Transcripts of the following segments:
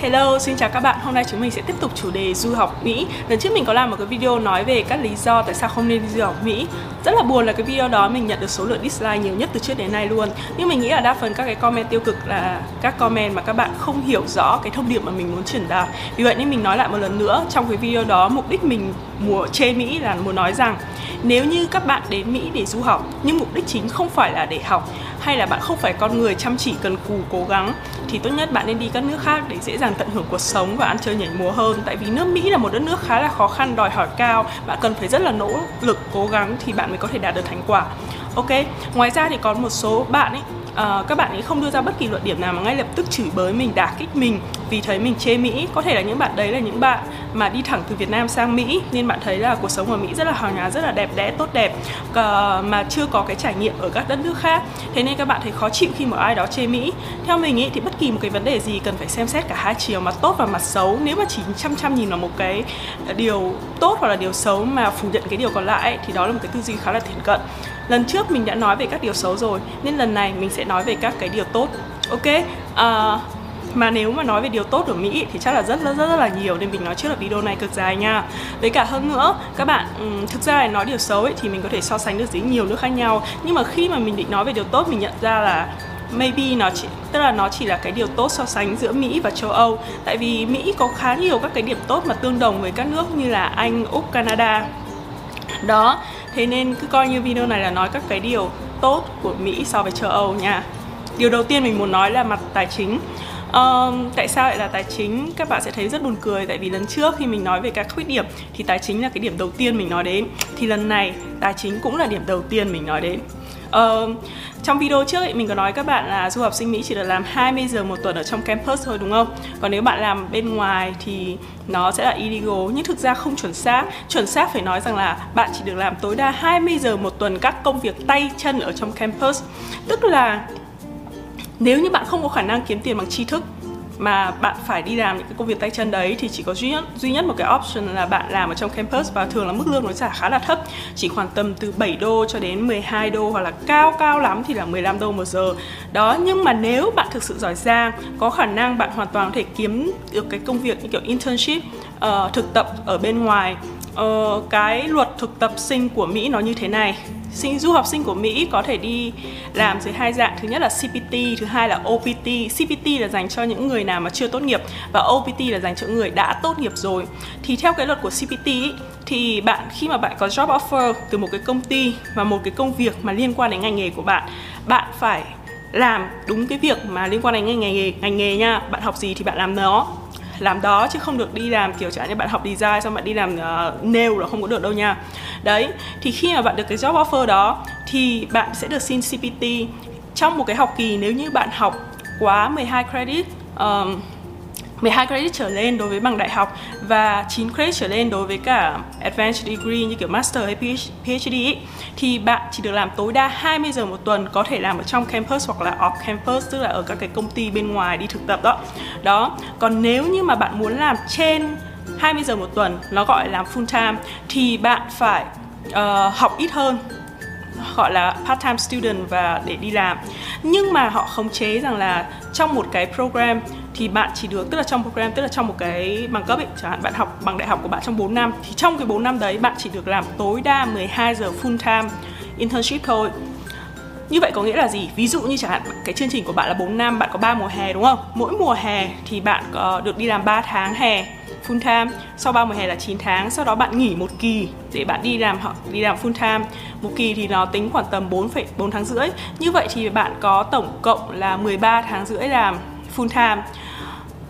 Hello, xin chào các bạn. Hôm nay chúng mình sẽ tiếp tục chủ đề du học Mỹ. Lần trước mình có làm một cái video nói về các lý do tại sao không nên đi du học Mỹ. Rất là buồn là cái video đó mình nhận được số lượng dislike nhiều nhất từ trước đến nay luôn. Nhưng mình nghĩ là đa phần các cái comment tiêu cực là các comment mà các bạn không hiểu rõ cái thông điệp mà mình muốn truyền đạt. Vì vậy nên mình nói lại một lần nữa trong cái video đó mục đích mình mùa chê Mỹ là muốn nói rằng nếu như các bạn đến Mỹ để du học, nhưng mục đích chính không phải là để học, hay là bạn không phải con người chăm chỉ cần cù cố gắng, thì tốt nhất bạn nên đi các nước khác để dễ dàng tận hưởng cuộc sống và ăn chơi nhảy múa hơn. Tại vì nước Mỹ là một đất nước khá là khó khăn, đòi hỏi cao, bạn cần phải rất là nỗ lực, cố gắng thì bạn mới có thể đạt được thành quả. Ok, ngoài ra thì có một số bạn ấy uh, các bạn ấy không đưa ra bất kỳ luận điểm nào mà ngay lập tức chửi bới mình đả kích mình vì thấy mình chê Mỹ. Có thể là những bạn đấy là những bạn mà đi thẳng từ Việt Nam sang Mỹ nên bạn thấy là cuộc sống ở Mỹ rất là hào nhoáng rất là đẹp đẽ tốt đẹp uh, mà chưa có cái trải nghiệm ở các đất nước khác. Thế nên các bạn thấy khó chịu khi mà ai đó chê Mỹ. Theo mình ý thì bất kỳ một cái vấn đề gì cần phải xem xét cả hai chiều mặt tốt và mặt xấu. Nếu mà chỉ chăm chăm nhìn vào một cái điều tốt hoặc là điều xấu mà phủ nhận cái điều còn lại thì đó là một cái tư duy khá là thiển cận lần trước mình đã nói về các điều xấu rồi nên lần này mình sẽ nói về các cái điều tốt. Ok? Uh, mà nếu mà nói về điều tốt ở Mỹ thì chắc là rất rất rất, rất là nhiều nên mình nói trước là video này cực dài nha. Với cả hơn nữa các bạn um, thực ra là nói điều xấu ấy thì mình có thể so sánh được với nhiều nước khác nhau. Nhưng mà khi mà mình định nói về điều tốt mình nhận ra là maybe nó chỉ tức là nó chỉ là cái điều tốt so sánh giữa Mỹ và châu Âu. Tại vì Mỹ có khá nhiều các cái điểm tốt mà tương đồng với các nước như là Anh, Úc, Canada. Đó thế nên cứ coi như video này là nói các cái điều tốt của Mỹ so với châu Âu nha. Điều đầu tiên mình muốn nói là mặt tài chính. Um, tại sao lại là tài chính? Các bạn sẽ thấy rất buồn cười tại vì lần trước khi mình nói về các khuyết điểm thì tài chính là cái điểm đầu tiên mình nói đến. Thì lần này tài chính cũng là điểm đầu tiên mình nói đến uh, trong video trước ấy, mình có nói các bạn là du học sinh Mỹ chỉ được làm 20 giờ một tuần ở trong campus thôi đúng không? Còn nếu bạn làm bên ngoài thì nó sẽ là illegal nhưng thực ra không chuẩn xác. Chuẩn xác phải nói rằng là bạn chỉ được làm tối đa 20 giờ một tuần các công việc tay chân ở trong campus. Tức là nếu như bạn không có khả năng kiếm tiền bằng tri thức mà bạn phải đi làm những cái công việc tay chân đấy thì chỉ có duy nhất duy nhất một cái option là bạn làm ở trong campus và thường là mức lương nó trả khá là thấp. Chỉ khoảng tầm từ 7 đô cho đến 12 đô hoặc là cao cao lắm thì là 15 đô một giờ. Đó nhưng mà nếu bạn thực sự giỏi giang có khả năng bạn hoàn toàn có thể kiếm được cái công việc như kiểu internship uh, thực tập ở bên ngoài uh, cái luật thực tập sinh của Mỹ nó như thế này sinh du học sinh của Mỹ có thể đi làm dưới hai dạng. Thứ nhất là CPT thứ hai là OPT CPT là dành cho những người nào mà chưa tốt nghiệp và OPT là dành cho người đã tốt nghiệp rồi. Thì theo cái luật của CPT ý, thì bạn khi mà bạn có job offer từ một cái công ty và một cái công việc mà liên quan đến ngành nghề của bạn bạn phải làm đúng cái việc mà liên quan đến ngành nghề ngành nghề nha. Bạn học gì thì bạn làm nó làm đó chứ không được đi làm kiểu chẳng như bạn học design xong bạn đi làm uh, nail là không có được đâu nha. Đấy thì khi mà bạn được cái job offer đó thì bạn sẽ được xin CPT trong một cái học kỳ nếu như bạn học quá 12 credit um, 12 credit trở lên đối với bằng đại học và 9 credit trở lên đối với cả advanced degree như kiểu master hay PhD ý, thì bạn chỉ được làm tối đa 20 giờ một tuần có thể làm ở trong campus hoặc là off campus tức là ở các cái công ty bên ngoài đi thực tập đó. Đó. Còn nếu như mà bạn muốn làm trên 20 giờ một tuần nó gọi là full time thì bạn phải uh, học ít hơn gọi là part time student và để đi làm nhưng mà họ khống chế rằng là trong một cái program thì bạn chỉ được tức là trong program tức là trong một cái bằng cấp ấy chẳng hạn bạn học bằng đại học của bạn trong 4 năm thì trong cái 4 năm đấy bạn chỉ được làm tối đa 12 giờ full time internship thôi như vậy có nghĩa là gì? Ví dụ như chẳng hạn cái chương trình của bạn là 4 năm, bạn có 3 mùa hè đúng không? Mỗi mùa hè thì bạn có được đi làm 3 tháng hè full time, sau 3 mùa hè là 9 tháng, sau đó bạn nghỉ một kỳ để bạn đi làm họ đi làm full time. Một kỳ thì nó tính khoảng tầm 4,4 tháng rưỡi. Như vậy thì bạn có tổng cộng là 13 tháng rưỡi làm full time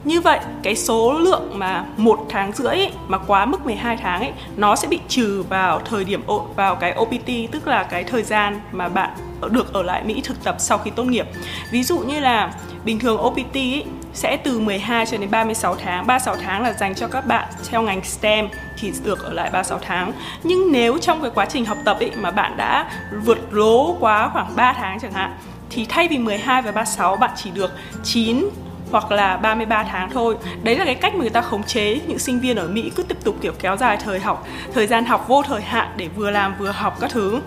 như vậy cái số lượng mà một tháng rưỡi ấy, mà quá mức 12 tháng ấy nó sẽ bị trừ vào thời điểm vào cái OPT tức là cái thời gian mà bạn được ở lại Mỹ thực tập sau khi tốt nghiệp. Ví dụ như là bình thường OPT ấy, sẽ từ 12 cho đến 36 tháng 36 tháng là dành cho các bạn theo ngành STEM thì được ở lại 36 tháng nhưng nếu trong cái quá trình học tập ấy mà bạn đã vượt lố quá khoảng 3 tháng chẳng hạn thì thay vì 12 và 36 bạn chỉ được 9 hoặc là 33 tháng thôi. Đấy là cái cách mà người ta khống chế những sinh viên ở Mỹ cứ tiếp tục kiểu kéo dài thời học, thời gian học vô thời hạn để vừa làm vừa học các thứ.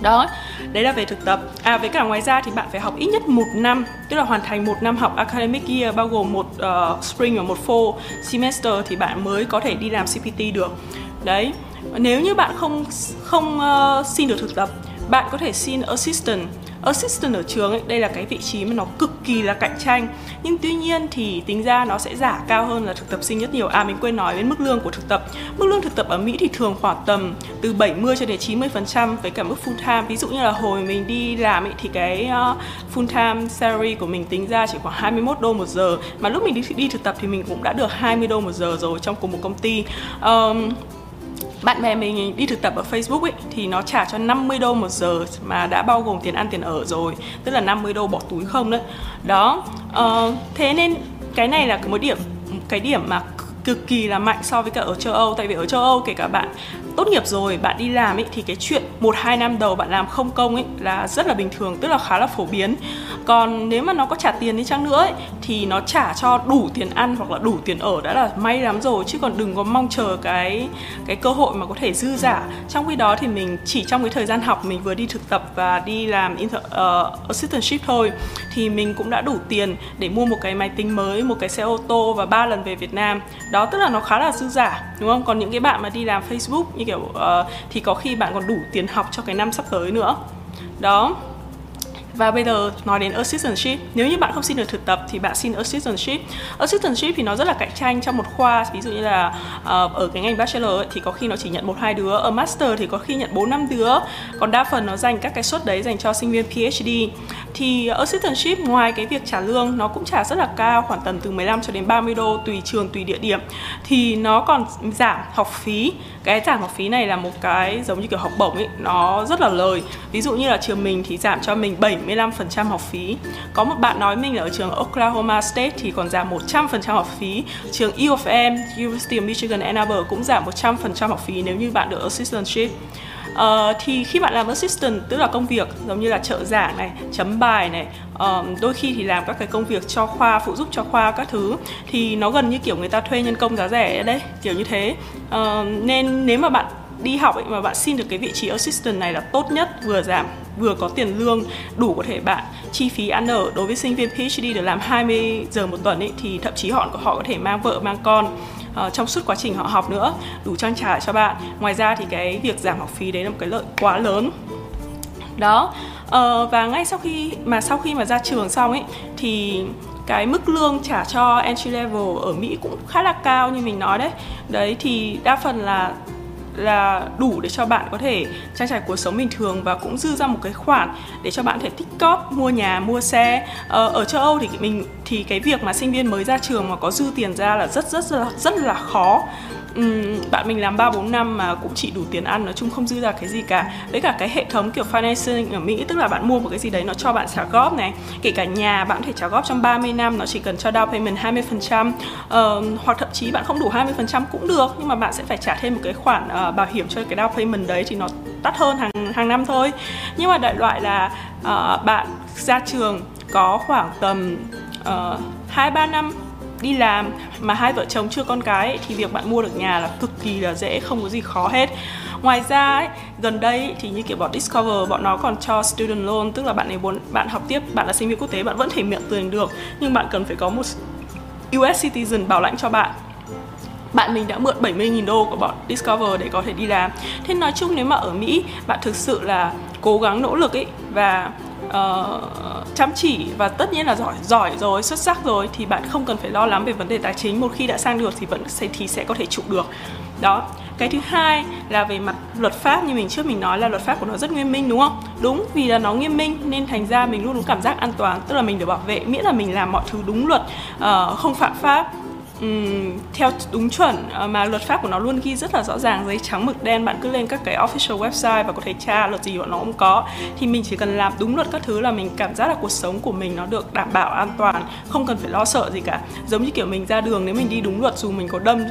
đó đấy là về thực tập à với cả ngoài ra thì bạn phải học ít nhất một năm tức là hoàn thành một năm học academic year bao gồm một uh, spring và một fall semester thì bạn mới có thể đi làm CPT được đấy nếu như bạn không không uh, xin được thực tập bạn có thể xin assistant assistant ở trường ấy, đây là cái vị trí mà nó cực kỳ là cạnh tranh. Nhưng tuy nhiên thì tính ra nó sẽ giả cao hơn là thực tập sinh rất nhiều. À mình quên nói đến mức lương của thực tập. Mức lương thực tập ở Mỹ thì thường khoảng tầm từ 70 cho đến 90 phần trăm với cả mức full time. Ví dụ như là hồi mình đi làm ấy thì cái uh, full time salary của mình tính ra chỉ khoảng 21 đô một giờ. Mà lúc mình đi đi thực tập thì mình cũng đã được 20 đô một giờ rồi trong cùng một công ty. Um, bạn bè mình đi thực tập ở Facebook ấy thì nó trả cho 50 đô một giờ mà đã bao gồm tiền ăn tiền ở rồi. Tức là 50 đô bỏ túi không đấy. Đó uh, thế nên cái này là một điểm cái điểm mà cực kỳ là mạnh so với cả ở châu Âu. Tại vì ở châu Âu kể cả bạn tốt nghiệp rồi bạn đi làm ấy thì cái chuyện một hai năm đầu bạn làm không công ấy là rất là bình thường tức là khá là phổ biến. Còn nếu mà nó có trả tiền đi chăng nữa ấy, thì nó trả cho đủ tiền ăn hoặc là đủ tiền ở đã là may lắm rồi. Chứ còn đừng có mong chờ cái cái cơ hội mà có thể dư giả trong khi đó thì mình chỉ trong cái thời gian học mình vừa đi thực tập và đi làm inter, uh, assistantship thôi thì mình cũng đã đủ tiền để mua một cái máy tính mới một cái xe ô tô và ba lần về Việt Nam. Đó tức là nó khá là dư giả đúng không? Còn những cái bạn mà đi làm Facebook những kiểu uh, thì có khi bạn còn đủ tiền học cho cái năm sắp tới nữa. Đó và bây giờ nói đến assistantship. Nếu như bạn không xin được thực tập thì bạn xin assistantship. Assistantship thì nó rất là cạnh tranh trong một khoa. Ví dụ như là uh, ở cái ngành bachelor ấy, thì có khi nó chỉ nhận một hai đứa. Ở master thì có khi nhận bốn năm đứa. Còn đa phần nó dành các cái suất đấy dành cho sinh viên PhD thì assistantship ngoài cái việc trả lương nó cũng trả rất là cao khoảng tầm từ 15 cho đến 30 đô tùy trường tùy địa điểm. Thì nó còn giảm học phí. Cái giảm học phí này là một cái giống như kiểu học bổng ấy nó rất là lời. Ví dụ như là trường mình thì giảm cho mình 75% học phí. Có một bạn nói mình là ở trường Oklahoma State thì còn giảm 100% học phí. Trường U of M University of Michigan Ann Arbor cũng giảm 100% học phí nếu như bạn được assistantship. Uh, thì khi bạn làm assistant tức là công việc giống như là trợ giảng này chấm bài này uh, đôi khi thì làm các cái công việc cho khoa phụ giúp cho khoa các thứ thì nó gần như kiểu người ta thuê nhân công giá rẻ đấy kiểu như thế. Uh, nên nếu mà bạn đi học ấy mà bạn xin được cái vị trí assistant này là tốt nhất vừa giảm vừa có tiền lương đủ có thể bạn chi phí ăn ở. Đối với sinh viên PhD được làm 20 giờ một tuần ấy thì thậm chí họ họ có thể mang vợ mang con uh, trong suốt quá trình họ học nữa đủ trang trải cho bạn. Ngoài ra thì cái việc giảm học phí đấy là một cái lợi quá lớn. Đó uh, và ngay sau khi mà sau khi mà ra trường xong ấy thì cái mức lương trả cho entry level ở Mỹ cũng khá là cao như mình nói đấy. Đấy thì đa phần là là đủ để cho bạn có thể trang trải cuộc sống bình thường và cũng dư ra một cái khoản để cho bạn thể tích cóp mua nhà mua xe. Ờ, ở châu Âu thì mình thì cái việc mà sinh viên mới ra trường mà có dư tiền ra là rất rất rất, rất là khó um, bạn mình làm 3 4 năm mà cũng chỉ đủ tiền ăn nói chung không dư ra cái gì cả. Với cả cái hệ thống kiểu financing ở Mỹ tức là bạn mua một cái gì đấy nó cho bạn trả góp này, kể cả nhà bạn có thể trả góp trong 30 năm nó chỉ cần cho down payment 20% uh, ờ, hoặc thậm chí bạn không đủ 20% cũng được nhưng mà bạn sẽ phải trả thêm một cái khoản uh, bảo hiểm cho cái down payment đấy thì nó tắt hơn hàng hàng năm thôi. Nhưng mà đại loại là uh, bạn ra trường có khoảng tầm uh, 2 3 năm đi làm mà hai vợ chồng chưa con cái ấy, thì việc bạn mua được nhà là cực kỳ là dễ không có gì khó hết. Ngoài ra ấy, gần đây thì như kiểu bọn Discover bọn nó còn cho student loan tức là bạn ấy muốn bạn học tiếp bạn là sinh viên quốc tế bạn vẫn thể miệng tiền được nhưng bạn cần phải có một US citizen bảo lãnh cho bạn. Bạn mình đã mượn 70.000 đô của bọn Discover để có thể đi làm. Thế nói chung nếu mà ở Mỹ bạn thực sự là cố gắng nỗ lực ấy và uh, chăm chỉ và tất nhiên là giỏi giỏi rồi xuất sắc rồi thì bạn không cần phải lo lắng về vấn đề tài chính. Một khi đã sang được thì vẫn sẽ thì sẽ có thể trụ được. Đó. Cái thứ hai là về mặt luật pháp như mình trước mình nói là luật pháp của nó rất nghiêm minh đúng không? Đúng vì là nó nghiêm minh nên thành ra mình luôn có cảm giác an toàn tức là mình được bảo vệ miễn là mình làm mọi thứ đúng luật uh, không phạm pháp um, theo đúng chuẩn uh, mà luật pháp của nó luôn ghi rất là rõ ràng giấy trắng mực đen bạn cứ lên các cái official website và có thể tra luật gì bọn nó cũng có. Thì mình chỉ cần làm đúng luật các thứ là mình cảm giác là cuộc sống của mình nó được đảm bảo an toàn không cần phải lo sợ gì cả. Giống như kiểu mình ra đường nếu mình đi đúng luật dù mình có đâm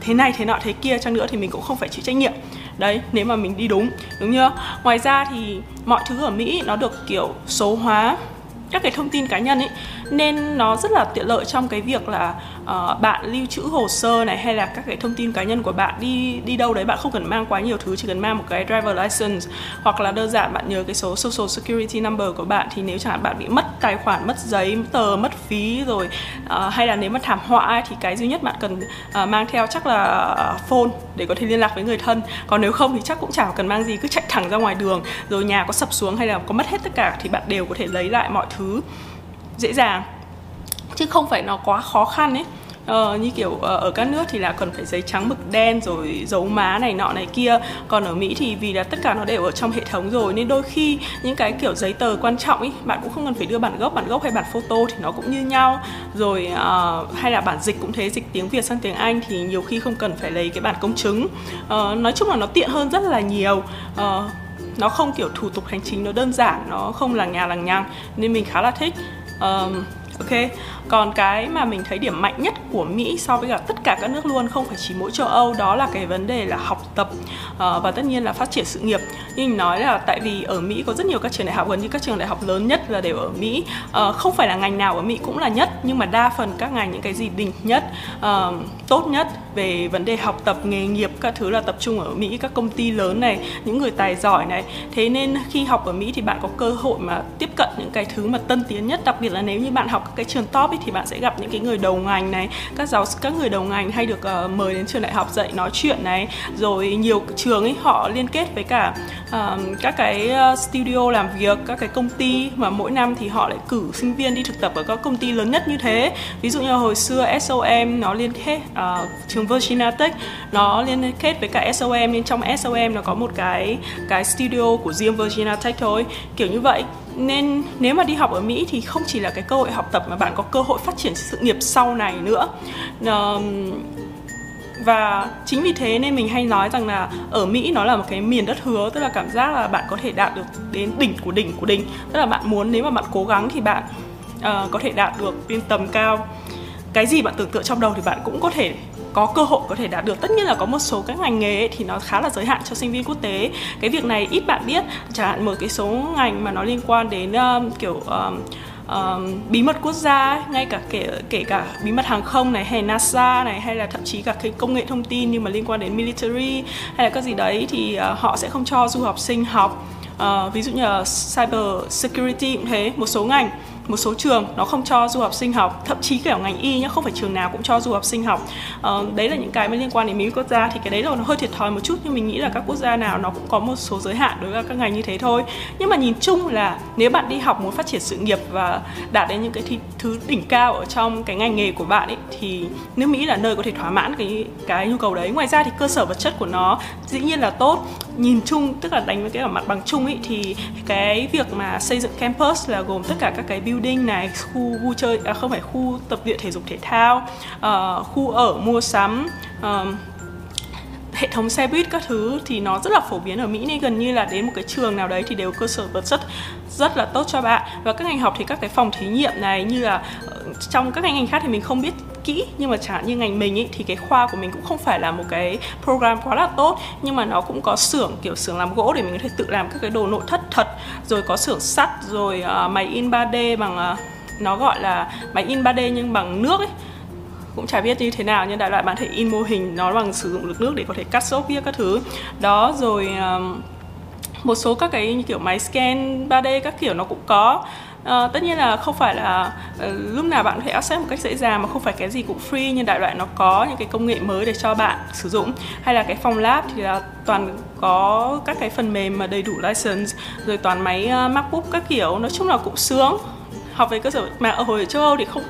thế này thế nọ thế kia chăng nữa thì mình cũng không phải chịu trách nhiệm. Đấy nếu mà mình đi đúng đúng chưa? Ngoài ra thì mọi thứ ở mỹ nó được kiểu số hóa các cái thông tin cá nhân ấy nên nó rất là tiện lợi trong cái việc là uh, bạn lưu trữ hồ sơ này hay là các cái thông tin cá nhân của bạn đi đi đâu đấy. Bạn không cần mang quá nhiều thứ chỉ cần mang một cái driver license hoặc là đơn giản bạn nhớ cái số social security number của bạn. Thì nếu chẳng hạn bạn bị mất tài khoản mất giấy tờ mất phí rồi uh, hay là nếu mà thảm họa thì cái duy nhất bạn cần uh, mang theo chắc là phone để có thể liên lạc với người thân. Còn nếu không thì chắc cũng chẳng cần mang gì cứ chạy thẳng ra ngoài đường rồi nhà có sập xuống hay là có mất hết tất cả thì bạn đều có thể lấy lại mọi thứ dễ dàng. Chứ không phải nó quá khó khăn ấy. Ờ, như kiểu ờ, ở các nước thì là cần phải giấy trắng mực đen rồi dấu má này nọ này kia. Còn ở mỹ thì vì là tất cả nó đều ở trong hệ thống rồi nên đôi khi những cái kiểu giấy tờ quan trọng ấy bạn cũng không cần phải đưa bản gốc bản gốc hay bản photo thì nó cũng như nhau. Rồi uh, hay là bản dịch cũng thế dịch tiếng việt sang tiếng anh thì nhiều khi không cần phải lấy cái bản công chứng. Uh, nói chung là nó tiện hơn rất là nhiều. Uh, nó không kiểu thủ tục hành chính nó đơn giản nó không là nhà lằng nhằng nên mình khá là thích um, ok còn cái mà mình thấy điểm mạnh nhất của mỹ so với cả tất cả các nước luôn không phải chỉ mỗi châu âu đó là cái vấn đề là học tập uh, và tất nhiên là phát triển sự nghiệp. Như mình nói là tại vì ở mỹ có rất nhiều các trường đại học gần như các trường đại học lớn nhất là đều ở mỹ. Uh, không phải là ngành nào ở mỹ cũng là nhất nhưng mà đa phần các ngành những cái gì đỉnh nhất uh, tốt nhất về vấn đề học tập nghề nghiệp các thứ là tập trung ở mỹ các công ty lớn này những người tài giỏi này. Thế nên khi học ở mỹ thì bạn có cơ hội mà tiếp cận những cái thứ mà tân tiến nhất đặc biệt là nếu như bạn học các cái trường top ấy, thì bạn sẽ gặp những cái người đầu ngành này các giáo các người đầu ngành hay được uh, mời đến trường đại học dạy nói chuyện này. Rồi nhiều trường ấy họ liên kết với cả uh, các cái ờ, studio làm việc các cái công ty mà mỗi năm thì họ lại cử sinh viên đi thực tập ở các công ty lớn nhất như thế. Ví dụ như hồi xưa SOM nó liên kết uh, trường Virginia Tech nó liên kết với cả SOM nên trong SOM nó có một cái cái studio của riêng Virginia Tech thôi. Kiểu như vậy nên nếu mà đi học ở Mỹ thì không chỉ là cái cơ hội học tập mà bạn có cơ hội phát triển sự nghiệp sau này nữa. Và chính vì thế nên mình hay nói rằng là ở Mỹ nó là một cái miền đất hứa tức là cảm giác là bạn có thể đạt được đến đỉnh của đỉnh của đỉnh. Tức là bạn muốn nếu mà bạn cố gắng thì bạn uh, có thể đạt được lên tầm cao. Cái gì bạn tưởng tượng trong đầu thì bạn cũng có thể có cơ hội có thể đạt được. Tất nhiên là có một số các ngành nghề ấy, thì nó khá là giới hạn cho sinh viên quốc tế. Cái việc này ít bạn biết chẳng hạn một cái số ngành mà nó liên quan đến um, kiểu um, um, bí mật quốc gia ngay cả kể kể cả bí mật hàng không này hay NASA này hay là thậm chí cả cái công nghệ thông tin nhưng mà liên quan đến military hay là các gì đấy thì uh, họ sẽ không cho du học sinh học. Uh, ví dụ như là cyber security cũng thế một số ngành một số trường nó không cho du học sinh học thậm chí kiểu ngành y nhá không phải trường nào cũng cho du học sinh học. Uh, đấy là những cái mà liên quan đến mỹ quốc gia thì cái đấy là nó hơi thiệt thòi một chút nhưng mình nghĩ là các quốc gia nào nó cũng có một số giới hạn đối với các ngành như thế thôi. Nhưng mà nhìn chung là nếu bạn đi học muốn phát triển sự nghiệp và đạt đến những cái thi, thứ đỉnh cao ở trong cái ngành nghề của bạn ấy thì nước mỹ là nơi có thể thỏa mãn cái cái nhu cầu đấy. Ngoài ra thì cơ sở vật chất của nó dĩ nhiên là tốt nhìn chung tức là đánh với cái ở mặt bằng chung ấy thì cái việc mà xây dựng campus là gồm tất cả các cái building này khu vui chơi à không phải khu tập luyện thể dục thể thao uh, khu ở mua sắm uh, hệ thống xe buýt các thứ thì nó rất là phổ biến ở Mỹ nên gần như là đến một cái trường nào đấy thì đều cơ sở vật chất rất là tốt cho bạn. Và các ngành học thì các cái phòng thí nghiệm này như là ờ, trong các ngành khác thì mình không biết kỹ nhưng mà chẳng như ngành mình ý, thì cái khoa của mình cũng không phải là một cái program quá là tốt nhưng mà nó cũng có xưởng kiểu xưởng làm gỗ để mình có thể tự làm các cái đồ nội thất thật rồi có xưởng sắt rồi uh, máy in 3D bằng uh, nó gọi là máy in 3D nhưng bằng nước ấy cũng chả biết như thế nào nhưng đại loại bạn thể in mô hình nó bằng sử dụng được nước để có thể cắt xốp kia các thứ. Đó rồi uh, một số các cái như kiểu máy scan 3D các kiểu nó cũng có. À, tất nhiên là không phải là uh, lúc nào bạn có thể access một cách dễ dàng mà không phải cái gì cũng free nhưng đại loại nó có những cái công nghệ mới để cho bạn sử dụng. Hay là cái phòng lab thì là toàn có các cái phần mềm mà đầy đủ license rồi toàn máy uh, macbook các kiểu. Nói chung là cũng sướng. Học về cơ sở mà ở hồi ở châu âu thì không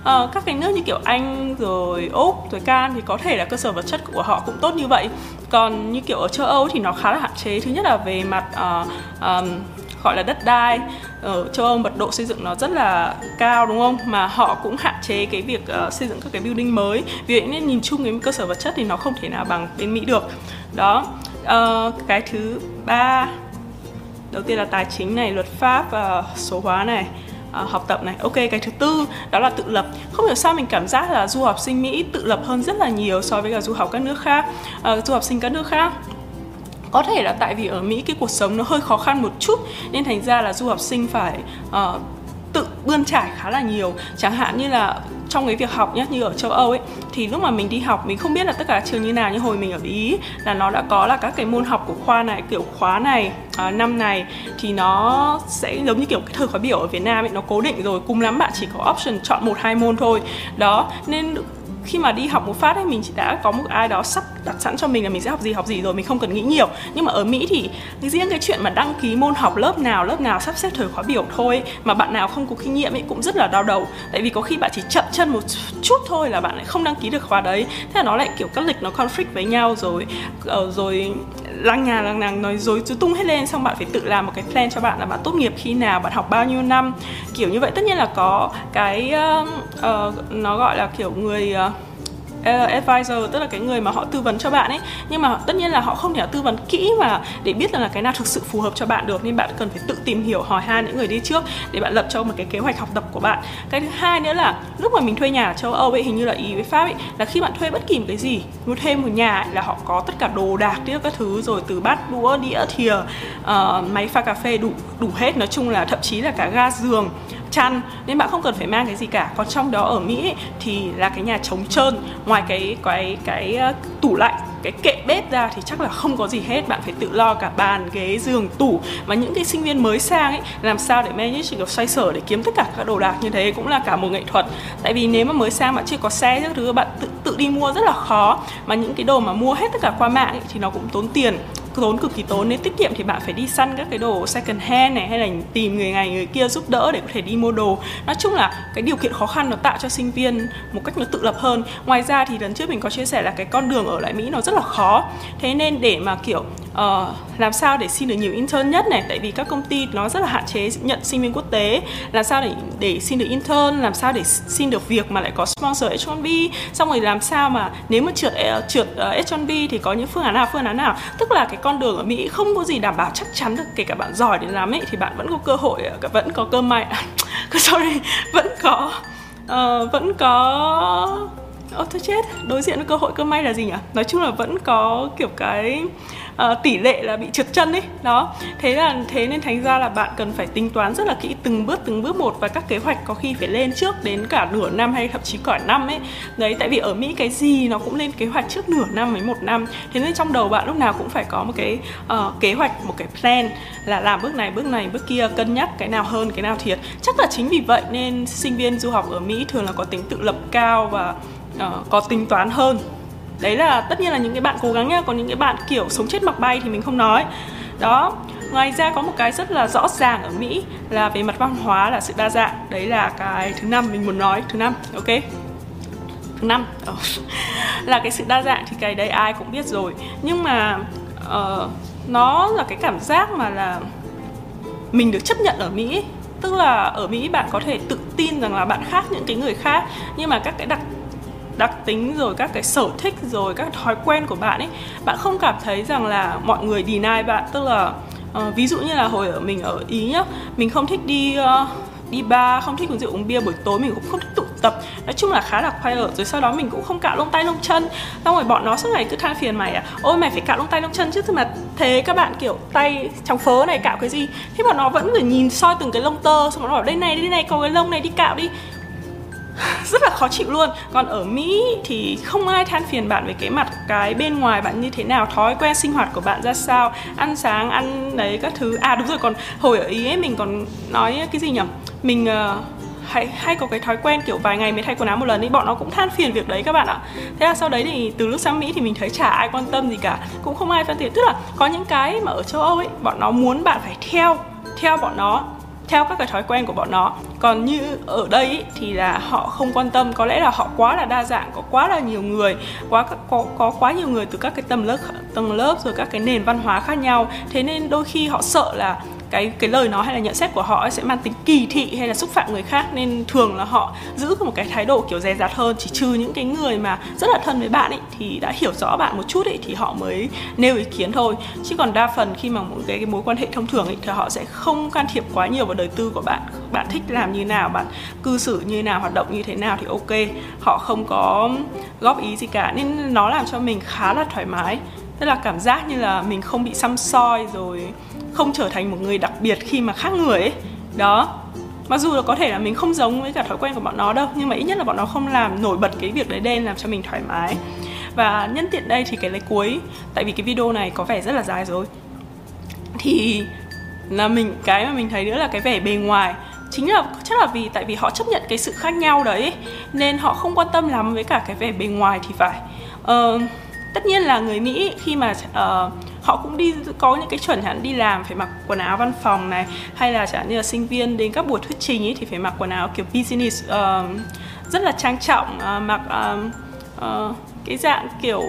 uh, các cái nước như kiểu anh rồi úc rồi can thì có thể là cơ sở vật chất của họ cũng tốt như vậy. Còn như kiểu ở châu âu thì nó khá là hạn chế. Thứ nhất là về mặt uh, um, gọi là đất đai. Ở châu Âu mật độ xây dựng nó rất là cao đúng không? Mà họ cũng hạn chế cái việc uh, xây dựng các cái building mới. Vì vậy nên nhìn chung cái cơ sở vật chất thì nó không thể nào bằng bên Mỹ được. Đó. Uh, cái thứ ba đầu tiên là tài chính này luật pháp và số hóa này À, học tập này. Ok cái thứ tư đó là tự lập. Không hiểu sao mình cảm giác là du học sinh mỹ tự lập hơn rất là nhiều so với cả du học các nước khác. À, du học sinh các nước khác có thể là tại vì ở Mỹ cái cuộc sống nó hơi khó khăn một chút nên thành ra là du học sinh phải uh, tự bươn trải khá là nhiều. Chẳng hạn như là trong cái việc học nhé như ở châu Âu ấy thì lúc mà mình đi học mình không biết là tất cả trường như nào như hồi mình ở Ý là nó đã có là các cái môn học của khoa này kiểu khóa này à, năm này thì nó sẽ giống như kiểu cái thời khóa biểu ở Việt Nam ấy nó cố định rồi cùng lắm bạn chỉ có option chọn một hai môn thôi. Đó nên khi mà đi học một phát ấy, mình chỉ đã có một ai đó sắp đặt sẵn cho mình là mình sẽ học gì học gì rồi, mình không cần nghĩ nhiều. Nhưng mà ở Mỹ thì riêng cái chuyện mà đăng ký môn học lớp nào lớp nào sắp xếp thời khóa biểu thôi, mà bạn nào không có kinh nghiệm ấy, cũng rất là đau đầu. Tại vì có khi bạn chỉ chậm chân một chút thôi là bạn lại không đăng ký được khóa đấy. Thế là nó lại kiểu các lịch nó conflict với nhau rồi ờ, rồi lăng nhà lăng nàng nói dối cứ tung hết lên xong bạn phải tự làm một cái plan cho bạn là bạn tốt nghiệp khi nào bạn học bao nhiêu năm. Kiểu như vậy tất nhiên là có cái uh, uh, nó gọi là kiểu người uh, Ờ, advisor tức là cái người mà họ tư vấn cho bạn ấy. Nhưng mà tất nhiên là họ không thể tư vấn kỹ mà để biết rằng là cái nào thực sự phù hợp cho bạn được nên bạn cần phải tự tìm hiểu hỏi han những người đi trước để bạn lập cho một cái kế hoạch học tập của bạn. Cái thứ hai nữa là lúc mà mình thuê nhà ở châu âu ấy hình như là ý với pháp ấy là khi bạn thuê bất kỳ một cái gì mua thuê một nhà ấy, là họ có tất cả đồ đạc tiếp các thứ rồi từ bát đũa đĩa thìa uh, máy pha cà phê đủ đủ hết. Nói chung là thậm chí là cả ga giường chăn nên bạn không cần phải mang cái gì cả. Còn trong đó ở mỹ ấy, thì là cái nhà trống trơn ngoài cái cái cái ờ, tủ lạnh cái kệ bếp ra thì chắc là không có gì hết. Bạn phải tự lo cả bàn ghế giường tủ. Và những cái sinh viên mới sang ấy làm sao để manage chỉ được xoay sở để kiếm tất cả các đồ đạc như thế cũng là cả một nghệ thuật. Tại vì nếu mà mới sang bạn chưa có xe các thứ bạn tự tự đi mua rất là khó. Mà những cái đồ mà mua hết tất cả qua mạng ấy, thì nó cũng tốn tiền tốn, cực kỳ tốn. Nếu tiết kiệm thì bạn phải đi săn các cái đồ second hand này, hay là tìm người này, người kia giúp đỡ để có thể đi mua đồ. Nói chung là cái điều kiện khó khăn nó tạo cho sinh viên một cách nó tự lập hơn. Ngoài ra thì lần trước mình có chia sẻ là cái con đường ở lại mỹ nó rất là khó. Thế nên để mà, kiểu uh, làm sao để xin được nhiều intern nhất này? Tại vì các công ty nó rất là hạn chế nhận sinh viên quốc tế. Làm sao để để xin được intern? Làm sao để xin được việc mà lại có sponsor H1B xong rồi làm sao mà nếu mà trượt ờ, trượt ờ, uh, H1B thì có những phương án nào phương án nào? Tức là cái con đường ở Mỹ không có gì đảm bảo chắc chắn được. Kể cả bạn giỏi để làm ấy thì bạn vẫn có cơ hội vẫn có cơ may à, sorry vẫn có uh, vẫn có Ồ thôi chết, đối diện với cơ hội cơ may là gì nhỉ? Nói chung là vẫn có kiểu cái uh, tỷ lệ là bị trượt chân ấy. Đó. Thế là thế nên thành ra là bạn cần phải tính toán rất là kỹ từng bước từng bước một và các kế hoạch có khi phải lên trước đến cả nửa năm hay thậm chí cả năm ấy. Đấy tại vì ở mỹ cái gì nó cũng lên kế hoạch trước nửa năm với một năm. Thế nên trong đầu bạn lúc nào cũng phải có một cái uh, kế hoạch một cái plan là làm bước này bước này bước kia cân nhắc cái nào hơn cái nào thiệt. Chắc là chính vì vậy nên sinh viên du học ở mỹ thường là có tính tự lập cao và uh, có tính toán hơn đấy là tất nhiên là những cái bạn cố gắng nhá còn những cái bạn kiểu sống chết mặc bay thì mình không nói. Đó ngoài ra có một cái rất là rõ ràng ở mỹ là về mặt văn hóa là sự đa dạng. Đấy là cái thứ năm mình muốn nói thứ năm ok? Thứ năm oh. là cái sự đa dạng thì cái đấy ai cũng biết rồi. Nhưng mà uh, nó là cái cảm giác mà là mình được chấp nhận ở mỹ. Tức là ở mỹ bạn có thể tự tin rằng là bạn khác những cái người khác nhưng mà các cái đặc đặc tính rồi các cái sở thích rồi các thói quen của bạn ấy bạn không cảm thấy rằng là mọi người deny bạn? Tức là uh, ví dụ như là hồi ở mình ở ý nhá mình không thích đi uh, đi bar không thích uống rượu uống bia buổi tối mình cũng không thích tụ tập. Nói chung là khá là quiet rồi sau đó mình cũng không cạo lông tay lông chân. Xong rồi bọn nó suốt ngày cứ than phiền mày à ôi mày phải cạo lông tay lông chân chứ mà thế các bạn kiểu tay trong phớ này cạo cái gì? Thế bọn nó vẫn phải nhìn soi từng cái lông tơ xong rồi nó bảo đây này đây này có cái lông này đi cạo đi. rất là khó chịu luôn. Còn ở mỹ thì không ai than phiền bạn về cái mặt cái bên ngoài bạn như thế nào thói quen sinh hoạt của bạn ra sao ăn sáng ăn đấy các thứ. À đúng rồi còn hồi ở ý ấy mình còn nói cái gì nhỉ? Mình uh, hay hay có cái thói quen kiểu vài ngày mới thay quần áo một lần ấy bọn nó cũng than phiền việc đấy các bạn ạ. Thế là sau đấy thì từ lúc sang mỹ thì mình thấy chả ai quan tâm gì cả cũng không ai phân tiện. tức là có những cái mà ở châu âu ấy bọn nó muốn bạn phải theo theo bọn nó theo các cái thói quen của bọn nó. Còn như ở đây ý, thì là họ không quan tâm có lẽ là họ quá là đa dạng có quá là nhiều người quá có có quá nhiều người từ các cái tầng lớp tầng lớp rồi các cái nền văn hóa khác nhau. Thế nên đôi khi họ sợ là cái cái lời nói hay là nhận xét của họ sẽ mang tính kỳ thị hay là xúc phạm người khác. Nên thường là họ giữ một cái thái độ kiểu dè dặt hơn chỉ trừ những cái người mà rất là thân với bạn ấy thì đã hiểu rõ bạn một chút ấy thì họ mới nêu ý kiến thôi. Chứ còn đa phần khi mà một cái, cái mối quan hệ thông thường ấy thì họ sẽ không can thiệp quá nhiều vào đời tư của bạn. Bạn thích làm như nào bạn cư xử như nào hoạt động như thế nào thì ok. Họ không có góp ý gì cả. Nên nó làm cho mình khá là thoải mái. Tức là cảm giác như là mình không bị xăm soi rồi không trở thành một người đặc biệt khi mà khác người ấy. Đó. Mặc dù là có thể là mình không giống với cả thói quen của bọn nó đâu nhưng mà ít nhất là bọn nó không làm nổi bật cái việc đấy lên làm cho mình thoải mái. Và nhân tiện đây thì cái lấy cuối tại vì cái video này có vẻ rất là dài rồi thì là mình cái mà mình thấy nữa là cái vẻ bề ngoài. Chính là chắc là vì tại vì họ chấp nhận cái sự khác nhau đấy nên họ không quan tâm lắm với cả cái vẻ bề ngoài thì phải. Uh, tất nhiên là người mỹ khi mà uh, họ cũng đi có những cái chuẩn hẳn đi làm phải mặc quần áo văn phòng này hay là chẳng như là sinh viên đến các buổi thuyết trình ấy thì phải mặc quần áo kiểu business uh, rất là trang trọng uh, mặc uh, uh, cái dạng kiểu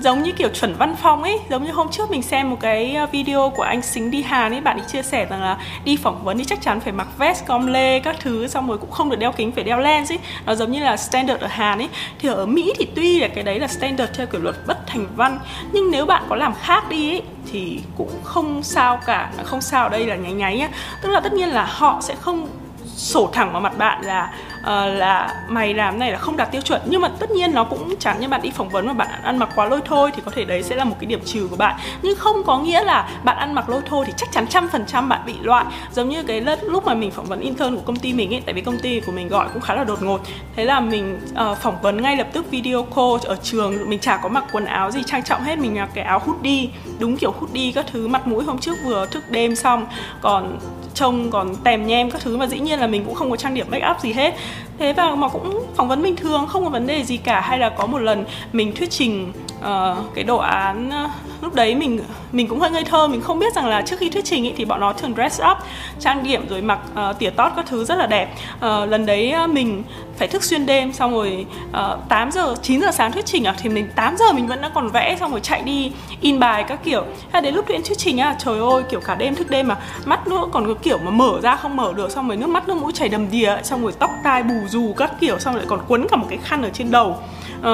giống như kiểu chuẩn văn phòng ấy, giống như hôm trước mình xem một cái ờ, video của anh xính đi hàn ấy, bạn ấy chia sẻ rằng là đi phỏng vấn thì chắc chắn phải mặc vest com lê các thứ, xong rồi cũng không được đeo kính, phải đeo lens ấy. Nó giống như là standard ở hàn ấy. Thì ở mỹ thì tuy là cái đấy là standard theo kiểu luật bất thành văn, nhưng nếu bạn có làm khác đi ấy, thì cũng không sao cả, không sao ở đây là nháy nháy nhá. Tức là tất nhiên là họ sẽ không sổ thẳng vào mặt bạn là uh, là mày làm này là không đạt tiêu chuẩn. Nhưng mà tất nhiên nó cũng chẳng như bạn đi phỏng vấn mà bạn ăn mặc quá lôi thôi thì có thể đấy sẽ là một cái điểm trừ của bạn. Nhưng không có nghĩa là bạn ăn mặc lôi thôi thì chắc chắn trăm phần trăm bạn bị loại. Giống như cái lúc mà mình phỏng vấn intern của công ty mình ấy tại vì công ty của mình gọi cũng khá là đột ngột. Thế là mình uh, phỏng vấn ngay lập tức video call ở trường. Mình chả có mặc quần áo gì trang trọng hết mình mặc cái áo hoodie đúng kiểu hoodie các thứ mặt mũi hôm trước vừa thức đêm xong. Còn trông còn tèm nhem các thứ mà dĩ nhiên là mình cũng không có trang điểm make up gì hết thế và mà cũng phỏng vấn bình thường không có vấn đề gì cả hay là có một lần mình thuyết trình uh, cái đồ án uh, lúc đấy mình mình cũng hơi ngây thơ mình không biết rằng là trước khi thuyết trình ý, thì bọn nó thường dress up trang điểm rồi mặc uh, tỉa tót các thứ rất là đẹp. Uh, lần đấy uh, mình phải thức xuyên đêm xong rồi uh, 8 giờ 9 giờ sáng thuyết trình à thì mình 8 giờ mình vẫn đang còn vẽ xong rồi chạy đi in bài các kiểu. Hay đến lúc đến thuyết trình à trời ơi kiểu cả đêm thức đêm mà mắt nữa còn có kiểu mà mở ra không mở được xong rồi nước mắt nước mũi chảy đầm đìa xong rồi tóc tai bù rù các kiểu xong rồi lại còn quấn cả một cái khăn ở trên đầu. Uh,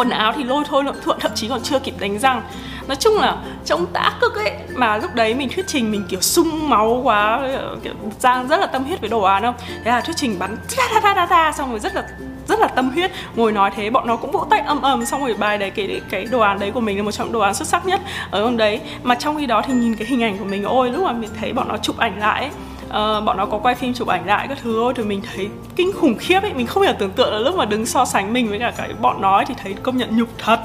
quần áo thì lôi thôi lộn thượng thậm chí còn chưa kịp đánh răng. Nói chung là trông tã cực ấy mà lúc đấy mình thuyết trình mình kiểu sung máu quá kiểu giang rất là tâm huyết với đồ án không? Thế là thuyết trình bắn ta ta ta ta xong rồi rất là rất là tâm huyết ngồi nói thế bọn nó cũng vỗ tay âm ầm xong rồi bài đấy cái cái đồ án đấy của mình là một trong đồ án xuất sắc nhất ở hôm đấy. Mà trong khi đó thì nhìn cái hình ảnh của mình ôi lúc mà mình thấy bọn nó chụp ảnh lại ấy, uh, bọn nó có quay phim chụp ảnh lại các thứ thôi thì mình thấy kinh khủng khiếp ấy. Mình không thể tưởng tượng là lúc mà đứng so sánh mình với cả cái bọn nó thì thấy công nhận nhục thật.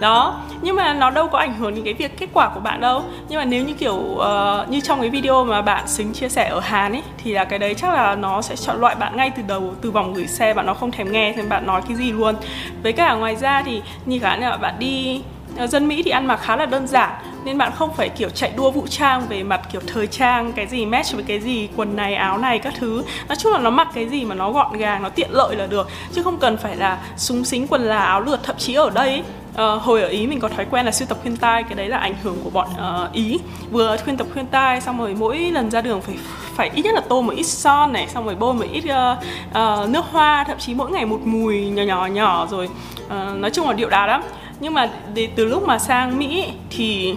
Đó nhưng mà nó đâu có ảnh hưởng đến cái việc kết quả của bạn đâu. Nhưng mà nếu như kiểu uh, như trong cái video mà bạn xính chia sẻ ở Hàn ấy thì là cái đấy chắc là nó sẽ chọn loại bạn ngay từ đầu từ vòng gửi xe bạn nó không thèm nghe thêm bạn nói cái gì luôn. Với cả ngoài ra thì như cả là bạn đi ờ, dân Mỹ thì ăn mặc khá là đơn giản nên bạn không phải kiểu chạy đua vũ trang về mặt kiểu thời trang cái gì match với cái gì quần này áo này các thứ. Nói chung là nó mặc cái gì mà nó gọn gàng nó tiện lợi là được. Chứ không cần phải là súng xính quần là áo lượt thậm chí ở đây Uh, hồi ở ý mình có thói quen là sưu tập khuyên tai cái đấy là ảnh hưởng của bọn uh, ý. Vừa khuyên tập khuyên tai xong rồi mỗi lần ra đường phải phải ít nhất là tô một ít son này xong rồi bôi một ít uh, uh, nước hoa thậm chí mỗi ngày một mùi nhỏ nhỏ nhỏ rồi. Uh, nói chung là điệu đà lắm. Nhưng mà từ lúc mà sang mỹ thì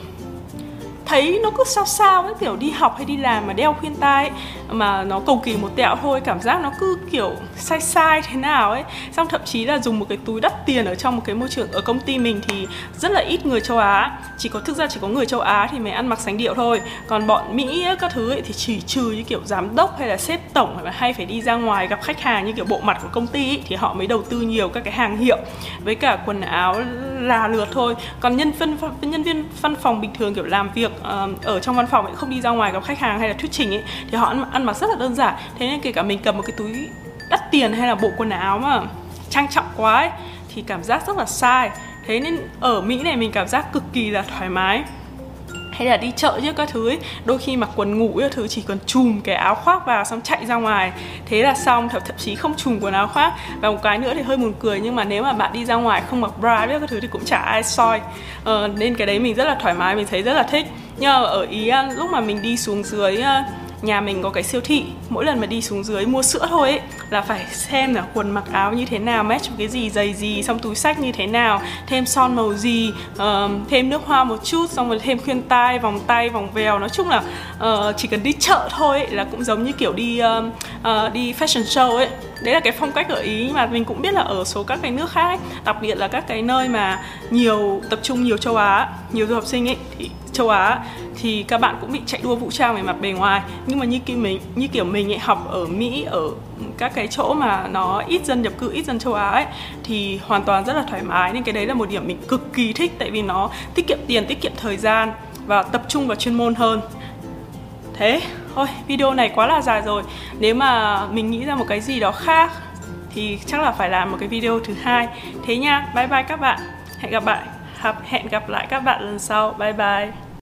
thấy nó cứ sao sao ấy kiểu đi học hay đi làm mà đeo khuyên tai ấy, mà nó cầu kỳ một tẹo thôi cảm giác nó cứ kiểu sai sai thế nào ấy. Xong thậm chí là dùng một cái túi đắt tiền ở trong một cái môi trường ở công ty mình thì rất là ít người châu Á. Chỉ có thực ra chỉ có người châu Á thì mới ăn mặc sánh điệu thôi. Còn bọn Mỹ ấy, các thứ ấy thì chỉ trừ như kiểu giám đốc hay là sếp tổng hay, hay phải đi ra ngoài gặp khách hàng như kiểu bộ mặt của công ty ấy, thì họ mới đầu tư nhiều các cái hàng hiệu với cả quần áo là lượt thôi. Còn nhân viên nhân viên văn phòng bình thường kiểu làm việc uh, ở trong văn phòng ấy không đi ra ngoài gặp khách hàng hay là thuyết trình ấy thì họ ăn, ăn mặc rất là đơn giản. Thế nên kể cả mình cầm một cái túi đắt tiền hay là bộ quần áo mà trang trọng quá ấy, thì cảm giác rất là sai. Thế nên ở mỹ này mình cảm giác cực kỳ là thoải mái hay là đi chợ chứ các thứ ấy đôi khi mặc quần ngủ các thứ chỉ cần chùm cái áo khoác vào xong chạy ra ngoài. Thế là xong thậm, thậm chí không chùm quần áo khoác. Và một cái nữa thì hơi buồn cười nhưng mà nếu mà bạn đi ra ngoài không mặc bra biết các thứ thì cũng chả ai soi. Ờ, nên cái đấy mình rất là thoải mái mình thấy rất là thích. Nhưng mà ở ý à, lúc mà mình đi xuống dưới à, nhà mình có cái siêu thị. Mỗi lần mà đi xuống dưới mua sữa thôi ấy là phải xem là quần mặc áo như thế nào match với cái gì giày gì xong túi sách như thế nào thêm son màu gì uh, thêm nước hoa một chút xong rồi thêm khuyên tai vòng tay vòng vèo. Nói chung là uh, chỉ cần đi chợ thôi ấy, là cũng giống như kiểu đi uh, uh, đi fashion show ấy. Đấy là cái phong cách ở ý mà mình cũng biết là ở số các cái nước khác ấy đặc biệt là các cái nơi mà nhiều tập trung nhiều châu á nhiều du học sinh ấy thì châu Á thì các bạn cũng bị chạy đua vũ trang về mặt bề ngoài. Nhưng mà như kiểu mình như kiểu mình ấy học ở Mỹ ở các cái chỗ mà nó ít dân nhập cư ít dân châu Á ấy thì hoàn toàn rất là thoải mái. Nên cái đấy là một điểm mình cực kỳ thích tại vì nó tiết kiệm tiền tiết kiệm thời gian và tập trung vào chuyên môn hơn thế, thôi, video này quá là dài rồi. Nếu mà mình nghĩ ra một cái gì đó khác thì chắc là phải làm một cái video thứ hai. Thế nha, bye bye các bạn. Hẹn gặp lại hẹn gặp lại các bạn lần sau. Bye bye.